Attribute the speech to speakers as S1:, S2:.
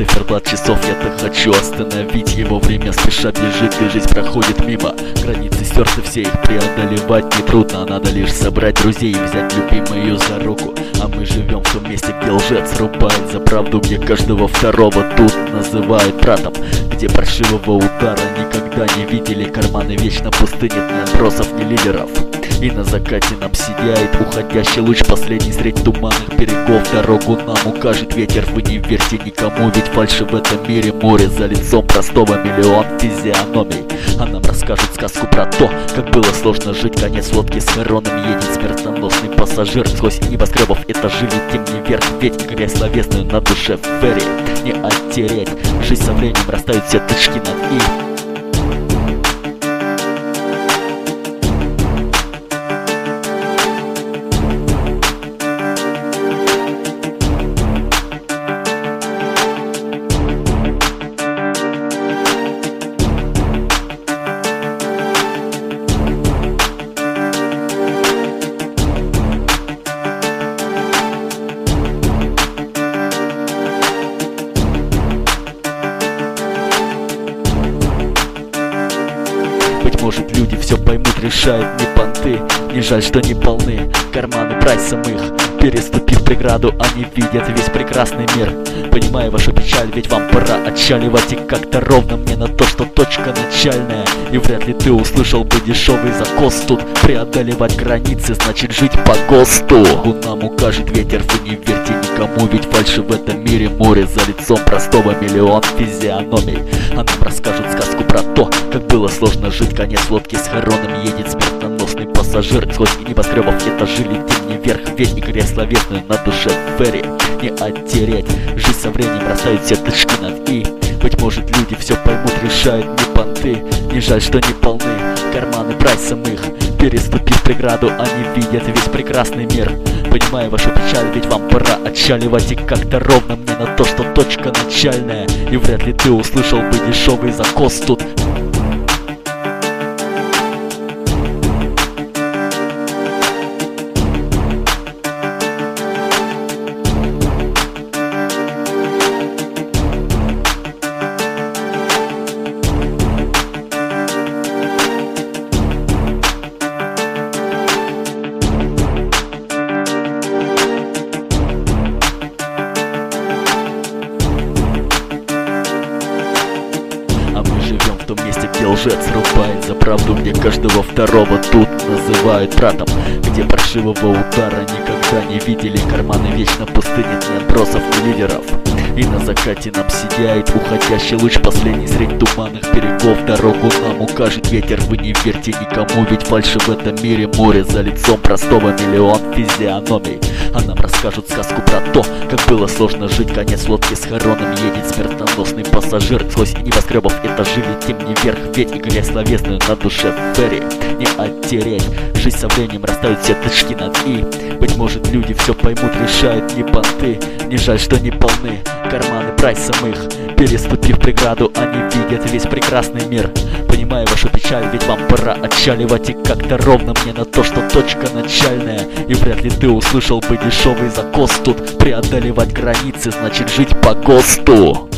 S1: циферблат часов Я так хочу остановить его время. Спеша бежит и жизнь проходит мимо. Границы стерты все, их преодолевать нетрудно. Надо лишь собрать друзей и взять любимую за руку. А мы живем в том месте, где лжец рубает за правду Где каждого второго тут называют братом. Где паршивого удара никогда не видели. Карманы вечно пусты, нет ни отбросов, ни лидеров и на закате нам сияет уходящий луч Последний средь туманных берегов. Дорогу нам укажет ветер Вы не верьте никому, ведь фальши в этом мире Море за лицом простого миллион физиономий. А нам расскажут сказку про то, как было сложно жить. Конец лодки с хоронами едет смертоносный пассажир. Сквозь небоскребов этажи летим вверх Ведь грязь словесную на душе ферри Не оттереть, жизнь со временем растают все тычки над «и» Может люди все поймут, решают не понты. Не жаль, что не полны карманы прайсом их Переступив преграду, они видят весь прекрасный мир. Понимая вашу печаль, ведь вам пора отчаливать И как-то ровно мне на то, что точка начальная. И вряд ли ты услышал бы дешевый закос тут. Преодолевать границы, значит жить по ГОСТу. Нам укажет ветер, вы не верьте никому Ведь фальши в этом мире море За лицом простого миллион физиономий. А нам расскажут сказку про то, как было сложно жить Конец лодки с хоронами едет смертоносный пассажир Сквозь небоскребов этажи летим не вверх. Грязь словесную на душе. Ферри Не оттереть, жизнь со временем растают все тычки над «и» Быть может люди все поймут, решают не понты. Не жаль, что не полны. Карманы прайсом их. Переступив преграду, они видят весь прекрасный мир. Понимая вашу печаль, ведь вам пора отчаливать. И как-то ровно мне на то, что точка начальная. И вряд ли ты услышал бы дешевый закос тут том месте, где лжец рубает за правду Где каждого второго тут называют братом. Где паршивого удара никогда не видели Карманы вечно пусты, нет ни отбросов, ни лидеров. И на закате нам сияет уходящий луч Последний средь туманных берегов. Дорогу нам укажет ветер Вы не верьте никому, ведь фальши в этом мире Море за лицом простого миллион физиономий. А нам расскажут сказку про то, как было сложно жить. Конец лодки с хоронами едет смертоносный пассажир. Сквозь небоскребов этажи летим не вверх Ведь и грязь словесную на душе ферри Не оттереть, жизнь со временем растают все точки над «и» Быть может люди все поймут, решают не понты. Не жаль, что не полны. Карманы прайсом их Переступив преграду, они видят весь прекрасный мир. Понимая вашу печаль, ведь вам пора отчаливать. И как-то ровно мне на то, что точка начальная. И вряд ли ты услышал бы дешевый закос. Тут Преодолевать границы, значит жить по ГОСТу